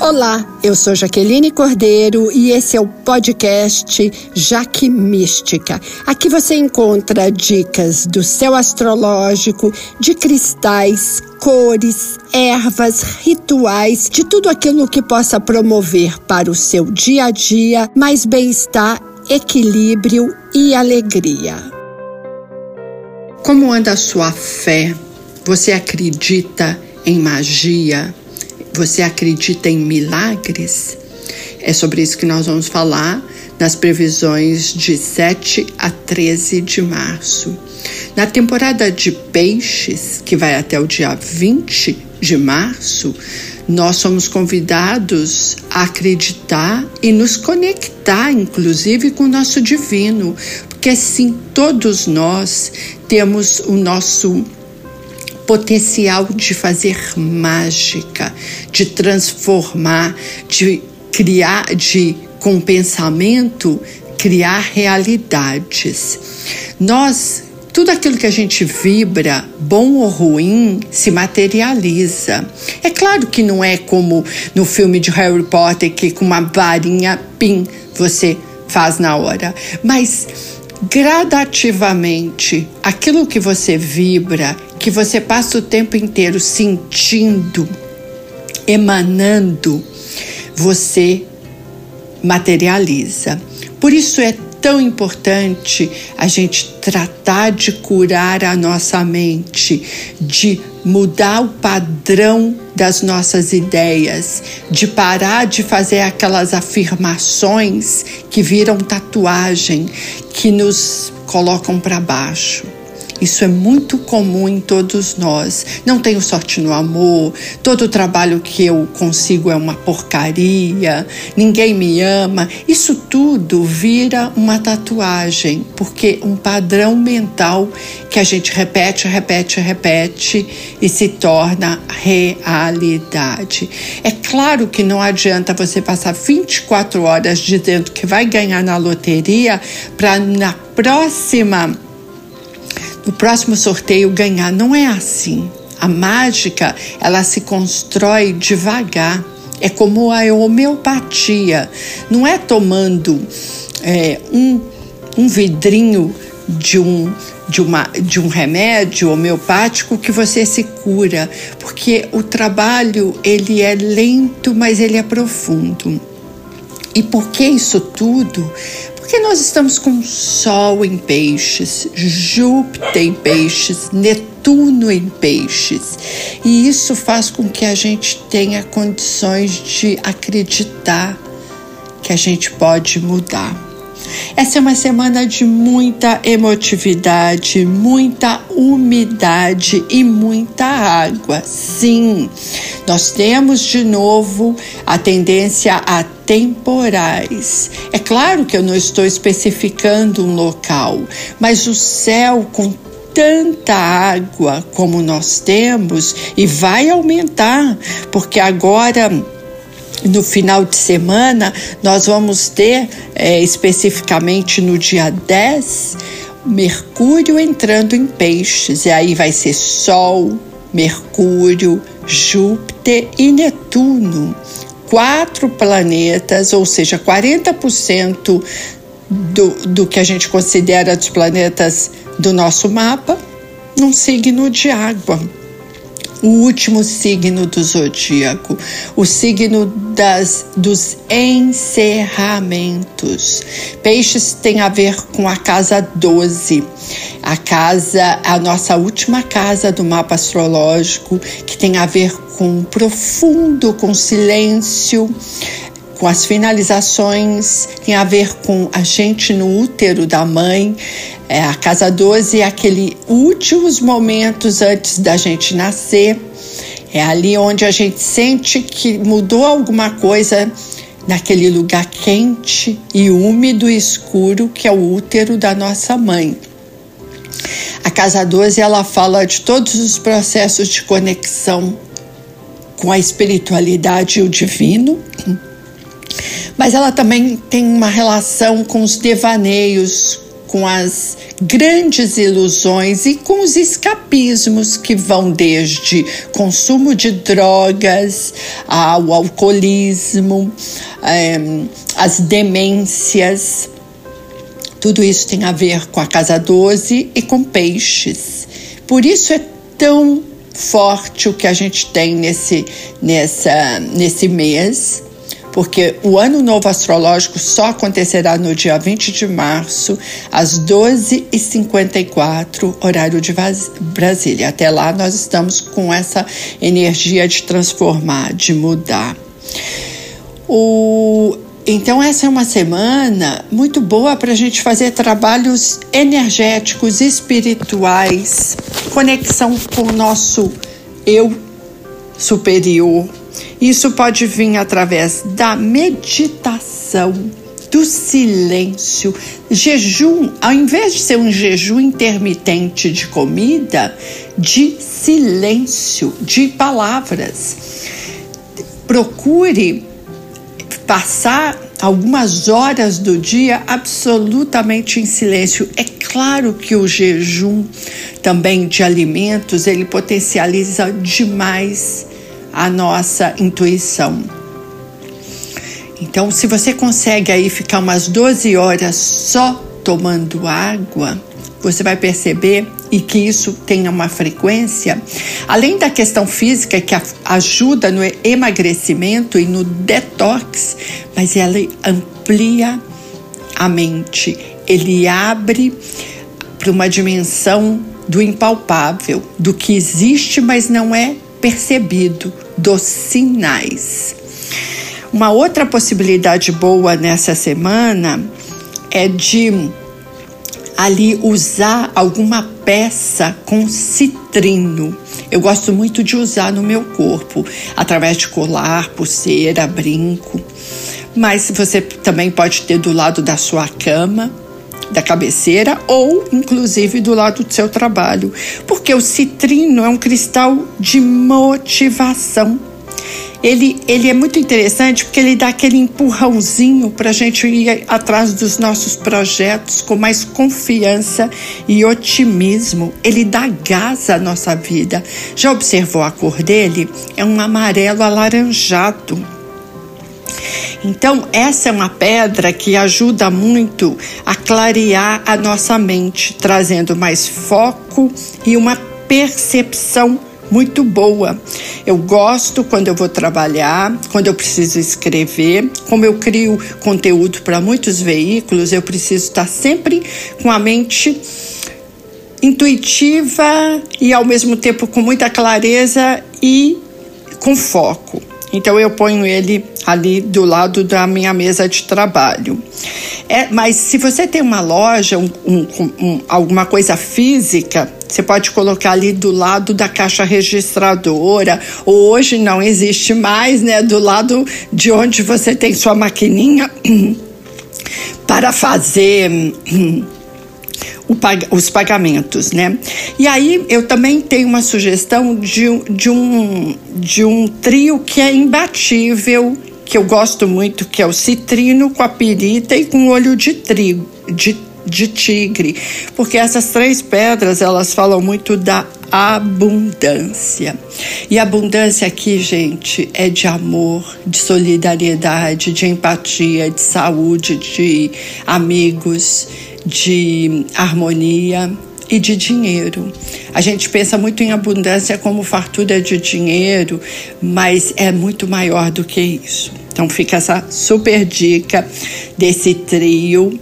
Olá, eu sou Jaqueline Cordeiro e esse é o podcast Jaque Mística. Aqui você encontra dicas do céu astrológico, de cristais, cores, ervas, rituais, de tudo aquilo que possa promover para o seu dia a dia mais bem-estar, equilíbrio e alegria. Como anda a sua fé? Você acredita em magia? Você acredita em milagres? É sobre isso que nós vamos falar nas previsões de 7 a 13 de março. Na temporada de peixes, que vai até o dia 20 de março, nós somos convidados a acreditar e nos conectar, inclusive, com o nosso divino, porque sim, todos nós temos o nosso potencial de fazer mágica, de transformar, de criar, de com pensamento criar realidades. Nós tudo aquilo que a gente vibra, bom ou ruim, se materializa. É claro que não é como no filme de Harry Potter, que com uma varinha, pim, você faz na hora. Mas gradativamente, aquilo que você vibra, que você passa o tempo inteiro sentindo, emanando, você materializa. Por isso é tão importante a gente tratar de curar a nossa mente, de mudar o padrão das nossas ideias, de parar de fazer aquelas afirmações que viram tatuagem, que nos colocam para baixo. Isso é muito comum em todos nós. Não tenho sorte no amor, todo o trabalho que eu consigo é uma porcaria, ninguém me ama. Isso tudo vira uma tatuagem, porque um padrão mental que a gente repete, repete, repete e se torna realidade. É claro que não adianta você passar 24 horas dizendo que vai ganhar na loteria para na próxima no próximo sorteio ganhar. Não é assim. A mágica, ela se constrói devagar. É como a homeopatia. Não é tomando é, um, um vidrinho de um, de, uma, de um remédio homeopático que você se cura, porque o trabalho ele é lento, mas ele é profundo. E por que isso tudo? Porque nós estamos com Sol em peixes, Júpiter em peixes, Netuno em peixes. E isso faz com que a gente tenha condições de acreditar que a gente pode mudar. Essa é uma semana de muita emotividade, muita umidade e muita água. Sim, nós temos de novo a tendência a temporais. É claro que eu não estou especificando um local, mas o céu com tanta água como nós temos e vai aumentar, porque agora no final de semana nós vamos ter é, especificamente no dia 10 Mercúrio entrando em peixes, e aí vai ser Sol, Mercúrio, Júpiter e Netuno quatro planetas, ou seja, 40% do, do que a gente considera dos planetas do nosso mapa, num signo de água. O último signo do zodíaco, o signo das, dos encerramentos. Peixes tem a ver com a casa 12, a casa, a nossa última casa do mapa astrológico, que tem a ver com profundo, com silêncio, com as finalizações, tem a ver com a gente no útero da mãe. É, a casa 12 é aquele últimos momentos antes da gente nascer. É ali onde a gente sente que mudou alguma coisa naquele lugar quente e úmido e escuro que é o útero da nossa mãe. A casa 12 ela fala de todos os processos de conexão com a espiritualidade e o divino, mas ela também tem uma relação com os devaneios, com as grandes ilusões e com os escapismos que vão desde consumo de drogas ao alcoolismo, é, as demências. Tudo isso tem a ver com a casa 12 e com peixes. Por isso é tão forte o que a gente tem nesse, nessa, nesse mês porque o ano novo astrológico só acontecerá no dia 20 de março, às 12h54, horário de Brasília. Até lá, nós estamos com essa energia de transformar, de mudar. O, então, essa é uma semana muito boa para a gente fazer trabalhos energéticos, espirituais, conexão com o nosso eu superior, isso pode vir através da meditação, do silêncio. Jejum, ao invés de ser um jejum intermitente de comida, de silêncio, de palavras. Procure passar algumas horas do dia absolutamente em silêncio. É claro que o jejum também de alimentos, ele potencializa demais a nossa intuição. Então, se você consegue aí ficar umas 12 horas só tomando água, você vai perceber e que isso tenha uma frequência, além da questão física que ajuda no emagrecimento e no detox, mas ela amplia a mente, ele abre para uma dimensão do impalpável, do que existe, mas não é percebido dos sinais. Uma outra possibilidade boa nessa semana é de ali usar alguma peça com citrino. Eu gosto muito de usar no meu corpo, através de colar, pulseira, brinco. Mas você também pode ter do lado da sua cama da cabeceira ou inclusive do lado do seu trabalho, porque o citrino é um cristal de motivação. Ele, ele é muito interessante porque ele dá aquele empurrãozinho para a gente ir atrás dos nossos projetos com mais confiança e otimismo. Ele dá gás à nossa vida. Já observou a cor dele? É um amarelo alaranjado então, essa é uma pedra que ajuda muito a clarear a nossa mente, trazendo mais foco e uma percepção muito boa. Eu gosto quando eu vou trabalhar, quando eu preciso escrever, como eu crio conteúdo para muitos veículos, eu preciso estar sempre com a mente intuitiva e ao mesmo tempo com muita clareza e com foco. Então eu ponho ele ali do lado da minha mesa de trabalho. É, mas se você tem uma loja, um, um, um, alguma coisa física, você pode colocar ali do lado da caixa registradora. Hoje não existe mais, né? Do lado de onde você tem sua maquininha para fazer os pagamentos, né? E aí eu também tenho uma sugestão de, de, um, de um trio que é imbatível, que eu gosto muito, que é o citrino com a pirita e com olho de trigo, de, de tigre, porque essas três pedras elas falam muito da abundância. E abundância aqui, gente, é de amor, de solidariedade, de empatia, de saúde, de amigos de harmonia e de dinheiro. A gente pensa muito em abundância como fartura de dinheiro, mas é muito maior do que isso. Então fica essa super dica desse trio.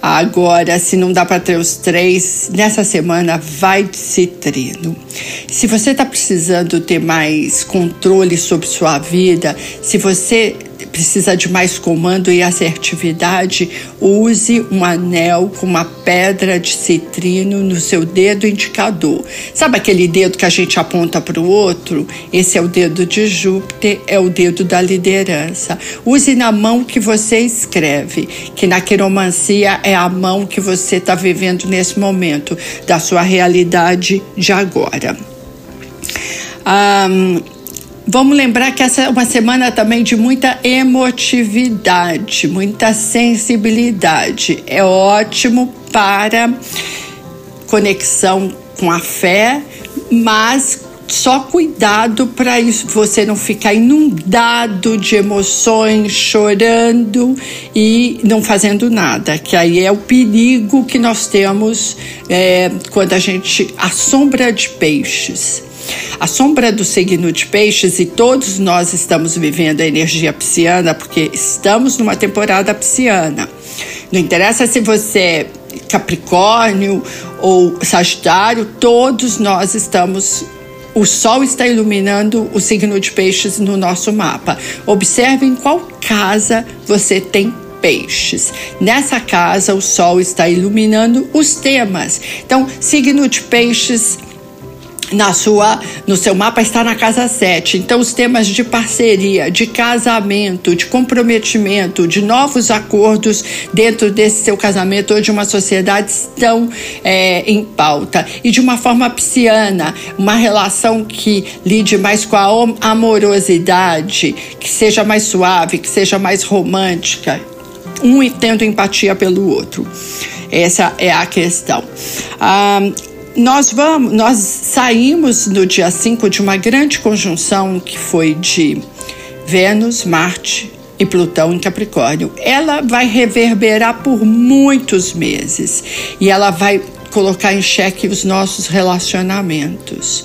Agora, se não dá para ter os três, nessa semana vai de citrino. Se você está precisando ter mais controle sobre sua vida, se você precisa de mais comando e assertividade, use um anel com uma pedra de citrino no seu dedo indicador. Sabe aquele dedo que a gente aponta para o outro? Esse é o dedo de Júpiter, é o dedo da liderança. Use na mão que você escreve, que na quiromancia é a mão que você está vivendo nesse momento, da sua realidade de agora. Um, Vamos lembrar que essa é uma semana também de muita emotividade, muita sensibilidade. É ótimo para conexão com a fé, mas só cuidado para você não ficar inundado de emoções, chorando e não fazendo nada, que aí é o perigo que nós temos é, quando a gente a sombra de peixes. A sombra do signo de peixes, e todos nós estamos vivendo a energia pisciana, porque estamos numa temporada pisciana. Não interessa se você é Capricórnio ou Sagitário, todos nós estamos o Sol está iluminando o signo de Peixes no nosso mapa. Observe em qual casa você tem peixes. Nessa casa, o Sol está iluminando os temas. Então, signo de peixes na sua no seu mapa está na casa 7. Então os temas de parceria, de casamento, de comprometimento, de novos acordos dentro desse seu casamento ou de uma sociedade estão é, em pauta. E de uma forma pisciana, uma relação que lide mais com a amorosidade, que seja mais suave, que seja mais romântica, um tendo empatia pelo outro. Essa é a questão. Ah, nós vamos, nós saímos no dia 5 de uma grande conjunção que foi de Vênus, Marte e Plutão em Capricórnio. Ela vai reverberar por muitos meses e ela vai colocar em xeque os nossos relacionamentos.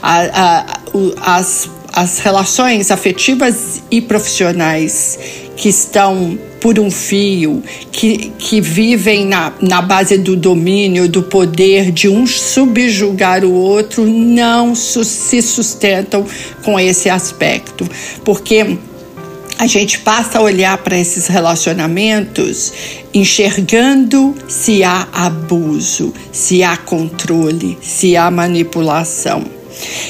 A, a, as, as relações afetivas e profissionais que estão por um fio, que, que vivem na, na base do domínio, do poder de um subjugar o outro, não se sustentam com esse aspecto. Porque a gente passa a olhar para esses relacionamentos enxergando se há abuso, se há controle, se há manipulação.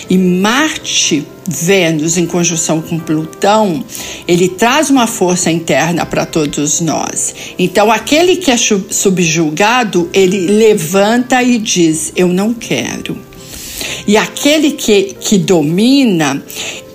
E Marte, Vênus em conjunção com Plutão, ele traz uma força interna para todos nós. Então, aquele que é subjugado, ele levanta e diz: Eu não quero. E aquele que, que domina,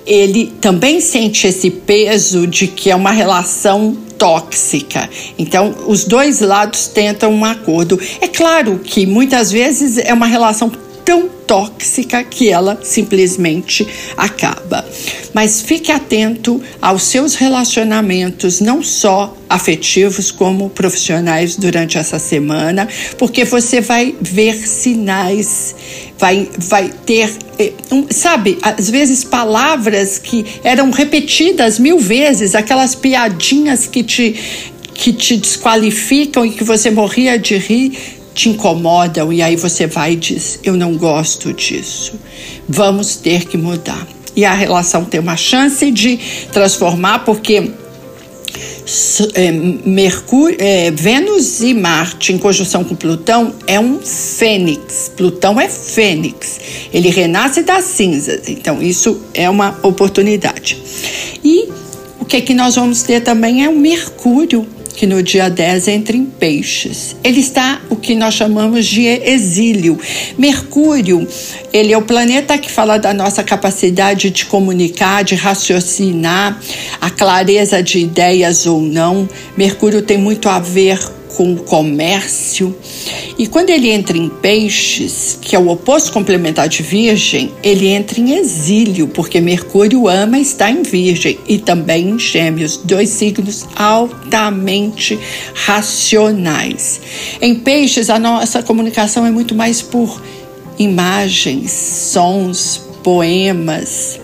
ele também sente esse peso de que é uma relação tóxica. Então, os dois lados tentam um acordo. É claro que muitas vezes é uma relação tão tóxica que ela simplesmente acaba. Mas fique atento aos seus relacionamentos, não só afetivos como profissionais durante essa semana, porque você vai ver sinais, vai, vai ter, eh, sabe, às vezes palavras que eram repetidas mil vezes, aquelas piadinhas que te que te desqualificam e que você morria de rir, te incomodam e aí você vai e diz: Eu não gosto disso. Vamos ter que mudar. E a relação tem uma chance de transformar, porque é, Mercúrio, é, Vênus e Marte em conjunção com Plutão é um fênix. Plutão é fênix. Ele renasce das cinzas. Então, isso é uma oportunidade. E o que, é que nós vamos ter também é o Mercúrio que no dia 10 entra em peixes. Ele está o que nós chamamos de exílio. Mercúrio, ele é o planeta que fala da nossa capacidade de comunicar, de raciocinar, a clareza de ideias ou não. Mercúrio tem muito a ver com o comércio. E quando ele entra em peixes, que é o oposto complementar de virgem, ele entra em exílio, porque Mercúrio ama estar em virgem e também em gêmeos, dois signos altamente racionais. Em peixes, a nossa comunicação é muito mais por imagens, sons, poemas,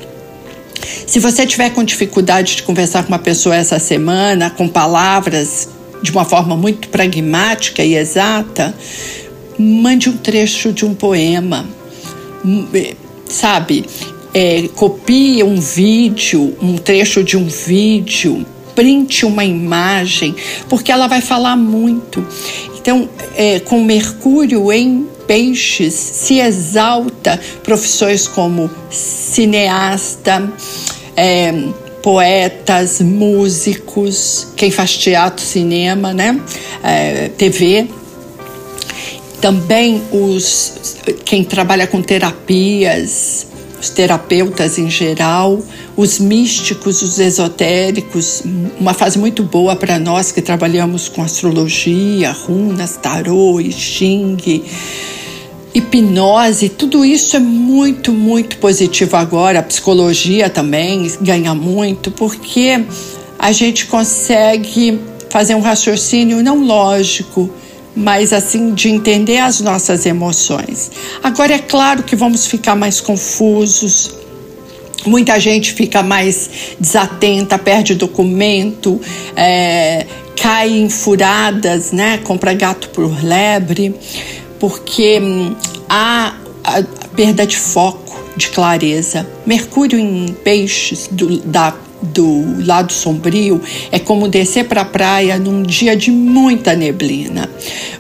se você tiver com dificuldade de conversar com uma pessoa essa semana, com palavras de uma forma muito pragmática e exata, mande um trecho de um poema, hum, é, sabe? É, copie um vídeo, um trecho de um vídeo, printe uma imagem, porque ela vai falar muito. Então, é, com Mercúrio em Peixes, se exalta profissões como cineasta, é, poetas, músicos, quem faz teatro, cinema, né? É, TV. Também os quem trabalha com terapias, os terapeutas em geral, os místicos, os esotéricos, uma fase muito boa para nós que trabalhamos com astrologia, runas, tarô, I Ching, hipnose, tudo isso é muito, muito positivo agora. A psicologia também ganha muito, porque a gente consegue fazer um raciocínio não lógico, mas assim de entender as nossas emoções. Agora é claro que vamos ficar mais confusos. Muita gente fica mais desatenta, perde documento, é, cai em furadas, né? Compra gato por lebre porque hum, há a perda de foco, de clareza. Mercúrio em peixes do, da, do lado sombrio é como descer para a praia num dia de muita neblina.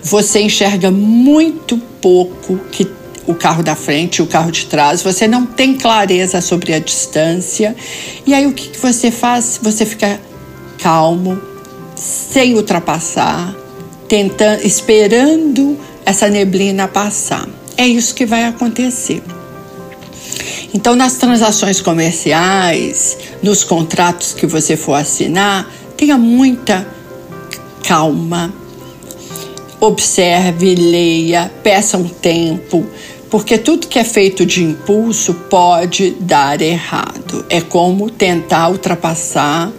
Você enxerga muito pouco que o carro da frente, o carro de trás, você não tem clareza sobre a distância. E aí o que, que você faz? Você fica calmo, sem ultrapassar, tentando, esperando essa neblina passar. É isso que vai acontecer. Então, nas transações comerciais, nos contratos que você for assinar, tenha muita calma. Observe, leia, peça um tempo, porque tudo que é feito de impulso pode dar errado. É como tentar ultrapassar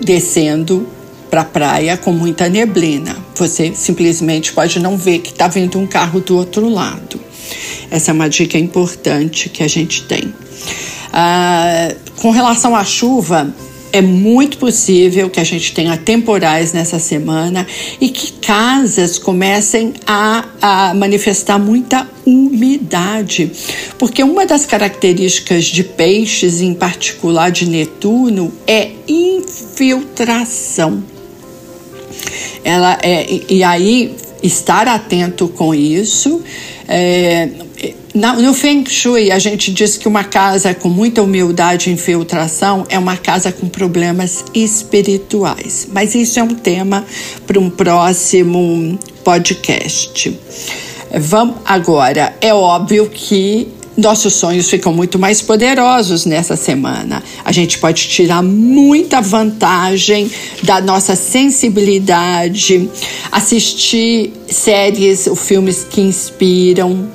descendo para a praia com muita neblina. Você simplesmente pode não ver que está vindo um carro do outro lado. Essa é uma dica importante que a gente tem. Ah, com relação à chuva, é muito possível que a gente tenha temporais nessa semana e que casas comecem a, a, manifestar muita umidade. Porque uma das características de peixes, em particular de Netuno, é infiltração. Ela é, e aí estar atento com isso. É, no Feng Shui, a gente diz que uma casa com muita humildade e infiltração é uma casa com problemas espirituais. Mas isso é um tema para um próximo podcast. Vamos agora. É óbvio que nossos sonhos ficam muito mais poderosos nessa semana. A gente pode tirar muita vantagem da nossa sensibilidade, assistir séries ou filmes que inspiram,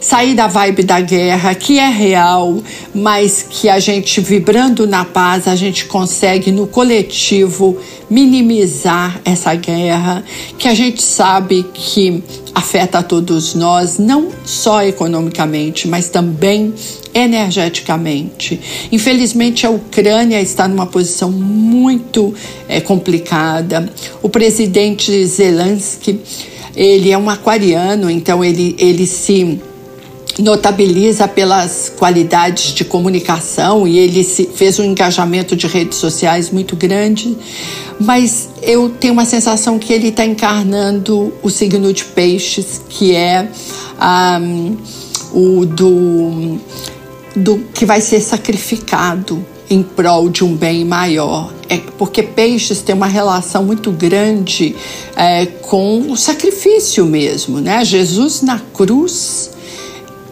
sair da vibe da guerra, que é real, mas que a gente vibrando na paz, a gente consegue no coletivo minimizar essa guerra, que a gente sabe que afeta a todos nós, não só economicamente, mas também energeticamente. Infelizmente, a Ucrânia está numa posição muito é, complicada. O presidente Zelensky, ele é um aquariano, então ele, ele se notabiliza pelas qualidades de comunicação e ele fez um engajamento de redes sociais muito grande, mas eu tenho uma sensação que ele está encarnando o signo de peixes, que é um, o do, do que vai ser sacrificado em prol de um bem maior. É porque peixes tem uma relação muito grande é, com o sacrifício mesmo, né? Jesus na cruz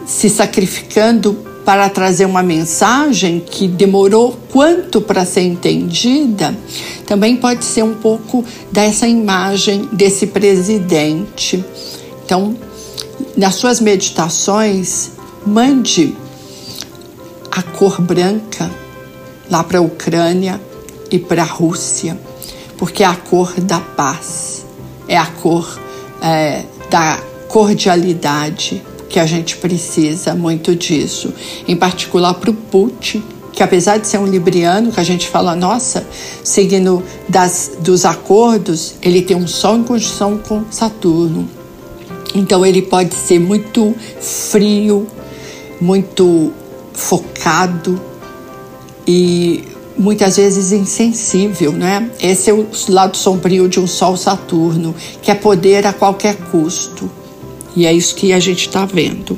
se sacrificando para trazer uma mensagem que demorou quanto para ser entendida, também pode ser um pouco dessa imagem desse presidente. Então, nas suas meditações, mande a cor branca lá para a Ucrânia e para a Rússia, porque é a cor da paz, é a cor é, da cordialidade, que a gente precisa muito disso, em particular para o Putin, que apesar de ser um libriano, que a gente fala, nossa, signo das, dos acordos, ele tem um sol em conjunção com Saturno. Então ele pode ser muito frio, muito focado e muitas vezes insensível, né? Esse é o lado sombrio de um Sol Saturno, que é poder a qualquer custo. E é isso que a gente está vendo.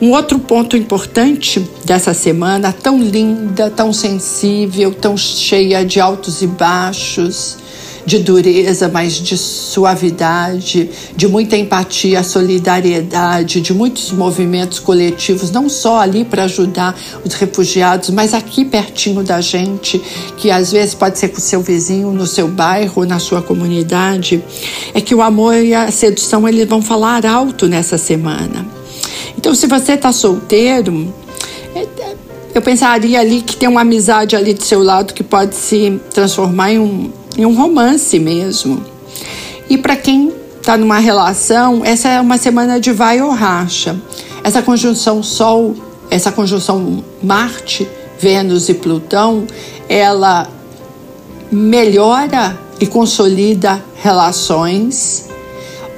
Um outro ponto importante dessa semana, tão linda, tão sensível, tão cheia de altos e baixos, de dureza, mas de suavidade, de muita empatia, solidariedade, de muitos movimentos coletivos, não só ali para ajudar os refugiados, mas aqui pertinho da gente, que às vezes pode ser com seu vizinho, no seu bairro, na sua comunidade, é que o amor e a sedução eles vão falar alto nessa semana. Então, se você está solteiro, é, eu pensaria ali que tem uma amizade ali do seu lado que pode se transformar em um, em um romance mesmo. E para quem está numa relação, essa é uma semana de vai ou racha. Essa conjunção Sol, essa conjunção Marte, Vênus e Plutão, ela melhora e consolida relações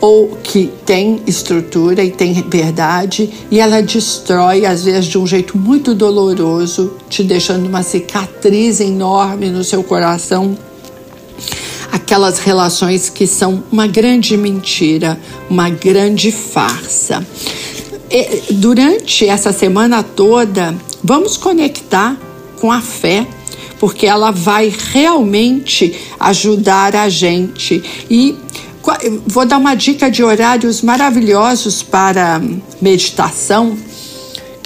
ou que tem estrutura e tem verdade, e ela destrói, às vezes, de um jeito muito doloroso, te deixando uma cicatriz enorme no seu coração. Aquelas relações que são uma grande mentira, uma grande farsa. E, durante essa semana toda, vamos conectar com a fé porque ela vai realmente ajudar a gente. E Vou dar uma dica de horários maravilhosos para meditação.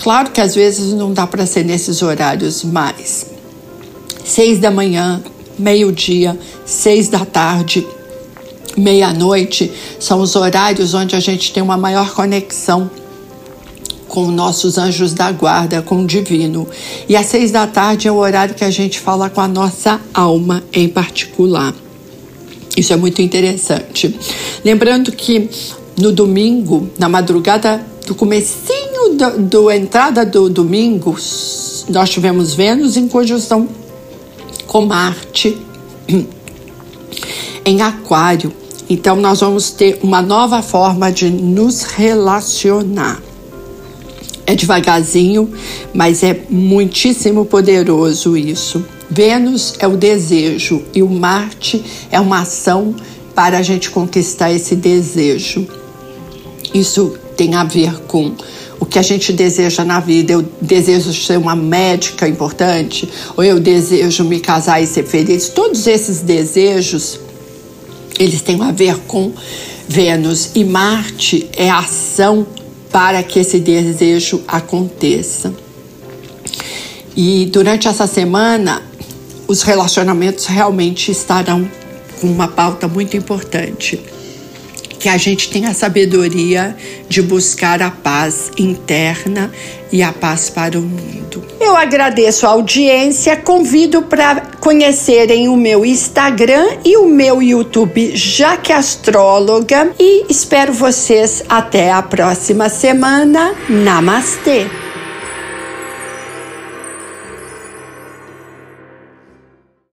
Claro que às vezes não dá para ser nesses horários, mas seis da manhã, meio-dia, seis da tarde, meia-noite são os horários onde a gente tem uma maior conexão com nossos anjos da guarda, com o divino. E às seis da tarde é o horário que a gente fala com a nossa alma em particular. Isso é muito interessante. Lembrando que no domingo, na madrugada do comecinho do, do entrada do domingo, nós tivemos Vênus em conjunção com Marte em Aquário. Então nós vamos ter uma nova forma de nos relacionar. É devagarzinho, mas é muitíssimo poderoso isso. Vênus é o desejo e o Marte é uma ação para a gente conquistar esse desejo. Isso tem a ver com o que a gente deseja na vida. Eu desejo ser uma médica importante, ou eu desejo me casar e ser feliz. Todos esses desejos, eles têm a ver com Vênus e Marte é a ação para que esse desejo aconteça. E durante essa semana, os relacionamentos realmente estarão com uma pauta muito importante. Que a gente tenha a sabedoria de buscar a paz interna e a paz para o mundo. Eu agradeço a audiência, convido para conhecerem o meu Instagram e o meu YouTube Jaque Astróloga e espero vocês até a próxima semana. Namastê!